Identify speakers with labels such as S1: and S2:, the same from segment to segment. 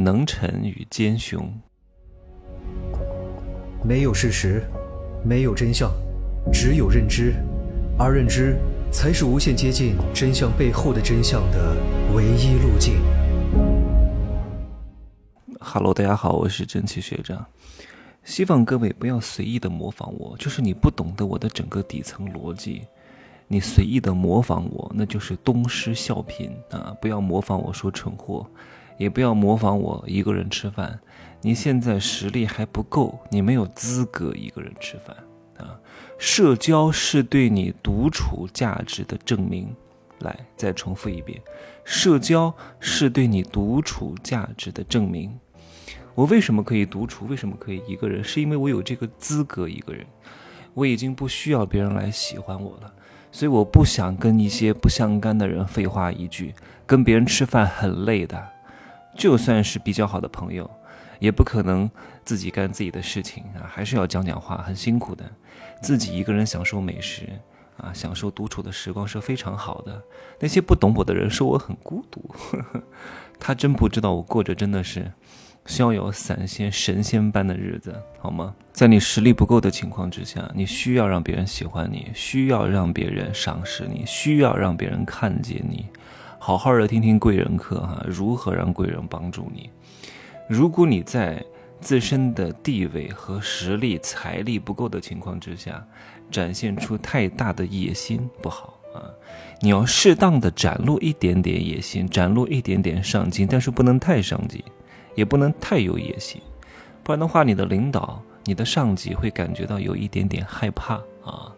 S1: 能臣与奸雄。
S2: 没有事实，没有真相，只有认知，而认知才是无限接近真相背后的真相的唯一路径。
S1: Hello，大家好，我是蒸汽学长。希望各位不要随意的模仿我，就是你不懂得我的整个底层逻辑，你随意的模仿我，那就是东施效颦啊！不要模仿我说蠢货，也不要模仿我一个人吃饭。你现在实力还不够，你没有资格一个人吃饭啊！社交是对你独处价值的证明。来，再重复一遍，社交是对你独处价值的证明。我为什么可以独处？为什么可以一个人？是因为我有这个资格一个人。我已经不需要别人来喜欢我了，所以我不想跟一些不相干的人废话一句。跟别人吃饭很累的，就算是比较好的朋友，也不可能自己干自己的事情啊，还是要讲讲话，很辛苦的。自己一个人享受美食啊，享受独处的时光是非常好的。那些不懂我的人说我很孤独，他真不知道我过着真的是。逍遥散仙、神仙般的日子，好吗？在你实力不够的情况之下，你需要让别人喜欢你，需要让别人赏识你，需要让别人看见你。好好的听听贵人课哈，如何让贵人帮助你？如果你在自身的地位和实力、财力不够的情况之下，展现出太大的野心不好啊！你要适当的展露一点点野心，展露一点点上进，但是不能太上进。也不能太有野心，不然的话，你的领导、你的上级会感觉到有一点点害怕啊。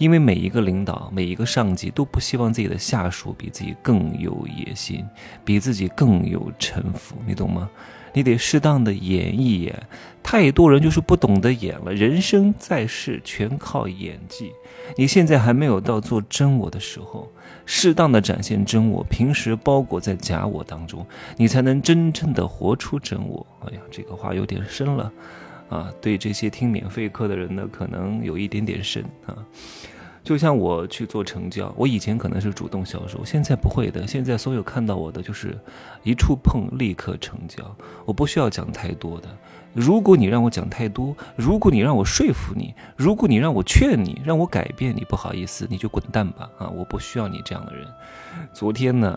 S1: 因为每一个领导、每一个上级都不希望自己的下属比自己更有野心，比自己更有城府，你懂吗？你得适当的演一演，太多人就是不懂得演了。人生在世，全靠演技。你现在还没有到做真我的时候，适当的展现真我，平时包裹在假我当中，你才能真正的活出真我。哎呀，这个话有点深了，啊，对这些听免费课的人呢，可能有一点点深啊。就像我去做成交，我以前可能是主动销售，现在不会的。现在所有看到我的就是一触碰立刻成交，我不需要讲太多的。如果你让我讲太多，如果你让我说服你，如果你让我劝你，让我改变你，不好意思，你就滚蛋吧啊！我不需要你这样的人。昨天呢，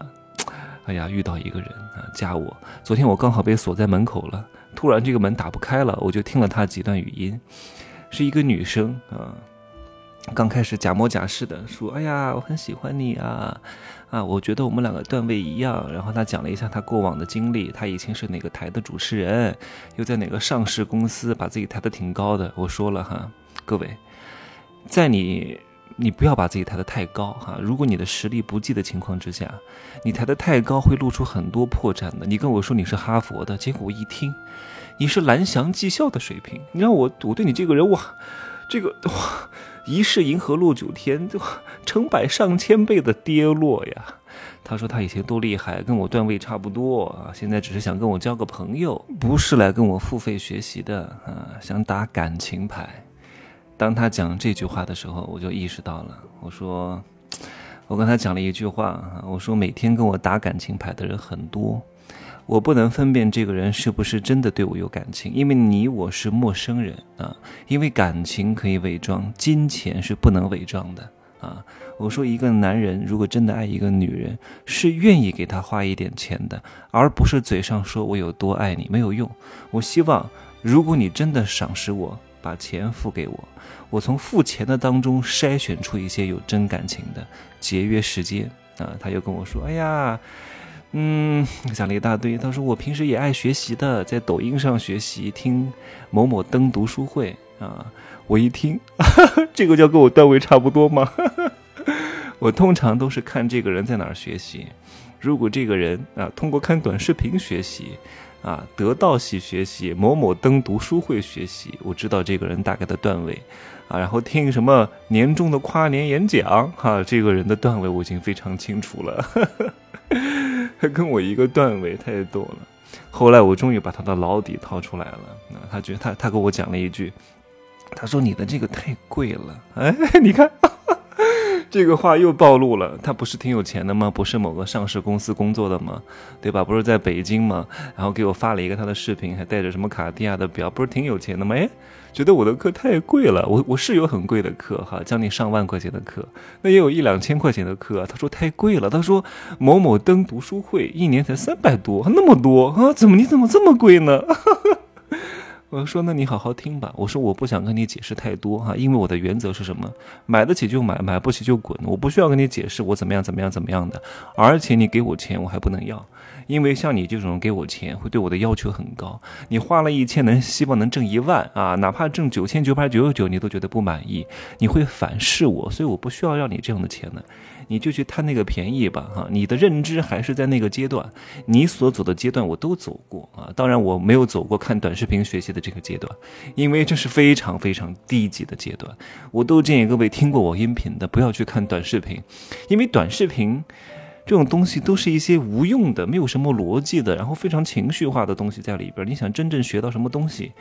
S1: 哎呀，遇到一个人啊，加我。昨天我刚好被锁在门口了，突然这个门打不开了，我就听了他几段语音，是一个女生啊。刚开始假模假式的说：“哎呀，我很喜欢你啊，啊，我觉得我们两个段位一样。”然后他讲了一下他过往的经历，他以前是哪个台的主持人，又在哪个上市公司把自己抬得挺高的。我说了哈，各位，在你你不要把自己抬得太高哈。如果你的实力不济的情况之下，你抬得太高会露出很多破绽的。你跟我说你是哈佛的，结果我一听，你是蓝翔技校的水平，你让我我对你这个人哇，这个哇。一世银河落九天，就成百上千倍的跌落呀！他说他以前多厉害，跟我段位差不多啊，现在只是想跟我交个朋友，不是来跟我付费学习的啊，想打感情牌。当他讲这句话的时候，我就意识到了，我说，我跟他讲了一句话啊，我说每天跟我打感情牌的人很多。我不能分辨这个人是不是真的对我有感情，因为你我是陌生人啊。因为感情可以伪装，金钱是不能伪装的啊。我说一个男人如果真的爱一个女人，是愿意给她花一点钱的，而不是嘴上说我有多爱你没有用。我希望如果你真的赏识我，把钱付给我，我从付钱的当中筛选出一些有真感情的，节约时间啊。他又跟我说，哎呀。嗯，讲了一大堆。他说我平时也爱学习的，在抖音上学习，听某某登读书会啊。我一听，这个叫跟我段位差不多吗？我通常都是看这个人在哪儿学习。如果这个人啊，通过看短视频学习，啊，得道系学习，某某登读书会学习，我知道这个人大概的段位啊。然后听什么年终的跨年演讲，哈，这个人的段位我已经非常清楚了。他跟我一个段位太多了，后来我终于把他的老底掏出来了。啊他觉得他他跟我讲了一句，他说你的这个太贵了。哎，你看，这个话又暴露了，他不是挺有钱的吗？不是某个上市公司工作的吗？对吧？不是在北京吗？然后给我发了一个他的视频，还带着什么卡地亚的表，不是挺有钱的吗？哎，觉得我的课太贵了。我我是有很贵的课哈，将近上万块钱的课，那也有一两千块钱的课。他说太贵了。他说某某登读书会一年才三百多，那么多啊？怎么你怎么这么贵呢？我说：“那你好好听吧。”我说：“我不想跟你解释太多哈，因为我的原则是什么？买得起就买，买不起就滚。我不需要跟你解释我怎么样怎么样怎么样的。而且你给我钱，我还不能要，因为像你这种给我钱，会对我的要求很高。你花了一千，能希望能挣一万啊，哪怕挣九千九百九十九，你都觉得不满意，你会反噬我，所以我不需要要你这样的钱的。”你就去贪那个便宜吧，哈！你的认知还是在那个阶段，你所走的阶段我都走过啊。当然我没有走过看短视频学习的这个阶段，因为这是非常非常低级的阶段。我都建议各位听过我音频的不要去看短视频，因为短视频这种东西都是一些无用的、没有什么逻辑的，然后非常情绪化的东西在里边。你想真正学到什么东西，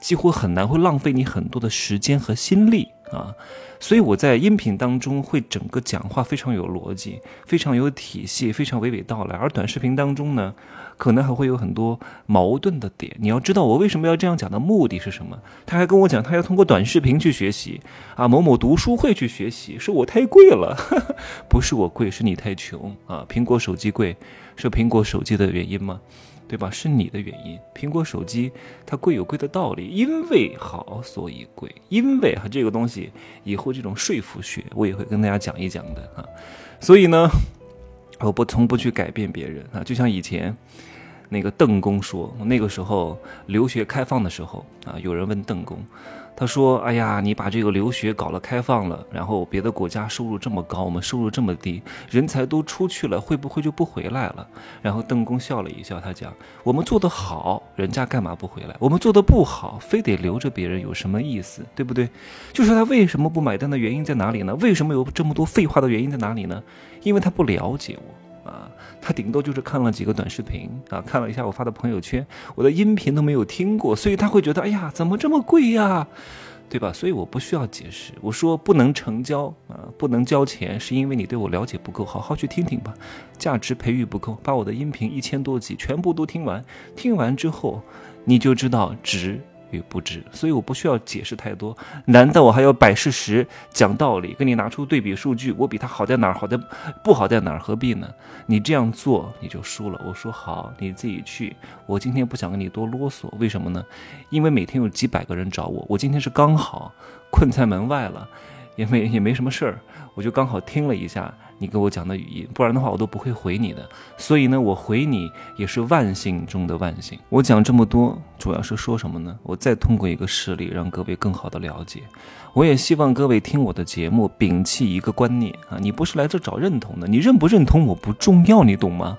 S1: 几乎很难，会浪费你很多的时间和心力啊。所以我在音频当中会整个讲话非常有逻辑，非常有体系，非常娓娓道来。而短视频当中呢，可能还会有很多矛盾的点。你要知道我为什么要这样讲的目的是什么？他还跟我讲，他要通过短视频去学习啊，某某读书会去学习，说我太贵了，不是我贵，是你太穷啊。苹果手机贵，是苹果手机的原因吗？对吧？是你的原因。苹果手机它贵有贵的道理，因为好所以贵。因为哈这个东西以后这种说服学我也会跟大家讲一讲的啊。所以呢，我不从不去改变别人啊。就像以前那个邓公说，那个时候留学开放的时候啊，有人问邓公。他说：“哎呀，你把这个留学搞了开放了，然后别的国家收入这么高，我们收入这么低，人才都出去了，会不会就不回来了？”然后邓公笑了一笑，他讲：“我们做得好，人家干嘛不回来？我们做的不好，非得留着别人，有什么意思？对不对？就是他为什么不买单的原因在哪里呢？为什么有这么多废话的原因在哪里呢？因为他不了解我。”他顶多就是看了几个短视频啊，看了一下我发的朋友圈，我的音频都没有听过，所以他会觉得，哎呀，怎么这么贵呀，对吧？所以我不需要解释，我说不能成交啊，不能交钱，是因为你对我了解不够，好好去听听吧，价值培育不够，把我的音频一千多集全部都听完，听完之后你就知道值。与不知，所以我不需要解释太多。难道我还要摆事实、讲道理，跟你拿出对比数据？我比他好在哪儿？好在不好在哪儿？何必呢？你这样做你就输了。我说好，你自己去。我今天不想跟你多啰嗦，为什么呢？因为每天有几百个人找我，我今天是刚好困在门外了，也没也没什么事儿，我就刚好听了一下。你给我讲的语音，不然的话我都不会回你的。所以呢，我回你也是万幸中的万幸。我讲这么多，主要是说什么呢？我再通过一个事例，让各位更好的了解。我也希望各位听我的节目，摒弃一个观念啊，你不是来这找认同的，你认不认同我不重要，你懂吗？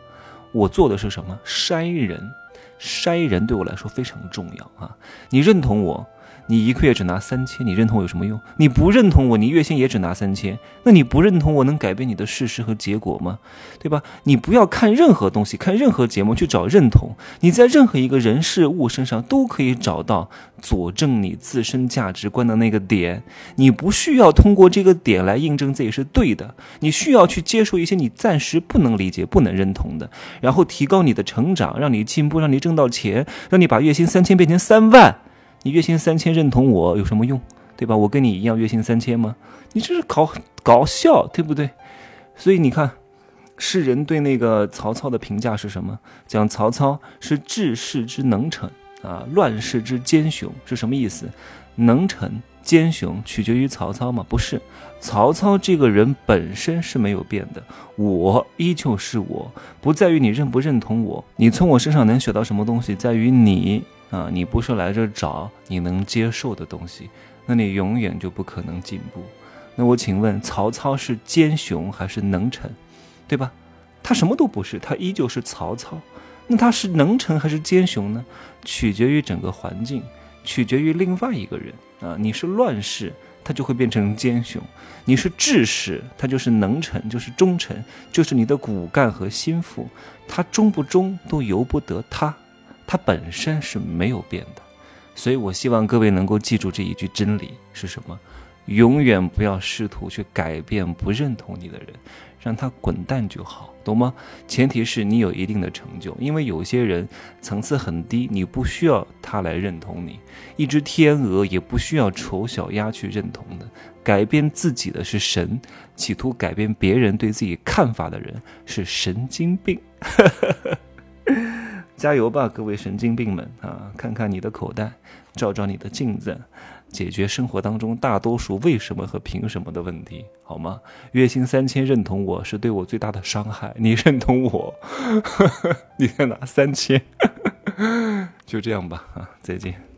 S1: 我做的是什么？筛人，筛人对我来说非常重要啊。你认同我？你一个月只拿三千，你认同我有什么用？你不认同我，你月薪也只拿三千，那你不认同我能改变你的事实和结果吗？对吧？你不要看任何东西，看任何节目去找认同。你在任何一个人事物身上都可以找到佐证你自身价值观的那个点。你不需要通过这个点来印证自己是对的，你需要去接受一些你暂时不能理解、不能认同的，然后提高你的成长，让你进步，让你挣到钱，让你把月薪三千变成三万。你月薪三千认同我有什么用，对吧？我跟你一样月薪三千吗？你这是搞搞笑，对不对？所以你看，世人对那个曹操的评价是什么？讲曹操是治世之能臣啊，乱世之奸雄是什么意思？能臣奸雄取决于曹操吗？不是，曹操这个人本身是没有变的，我依旧是我，不在于你认不认同我，你从我身上能学到什么东西，在于你。啊，你不是来这找你能接受的东西，那你永远就不可能进步。那我请问，曹操是奸雄还是能臣，对吧？他什么都不是，他依旧是曹操。那他是能臣还是奸雄呢？取决于整个环境，取决于另外一个人啊。你是乱世，他就会变成奸雄；你是治世，他就是能臣，就是忠臣，就是你的骨干和心腹。他忠不忠都由不得他。它本身是没有变的，所以我希望各位能够记住这一句真理是什么？永远不要试图去改变不认同你的人，让他滚蛋就好，懂吗？前提是你有一定的成就，因为有些人层次很低，你不需要他来认同你。一只天鹅也不需要丑小鸭去认同的。改变自己的是神，企图改变别人对自己看法的人是神经病。加油吧，各位神经病们啊！看看你的口袋，照照你的镜子，解决生活当中大多数为什么和凭什么的问题，好吗？月薪三千认同我是对我最大的伤害，你认同我，你再拿三千，就这样吧啊！再见。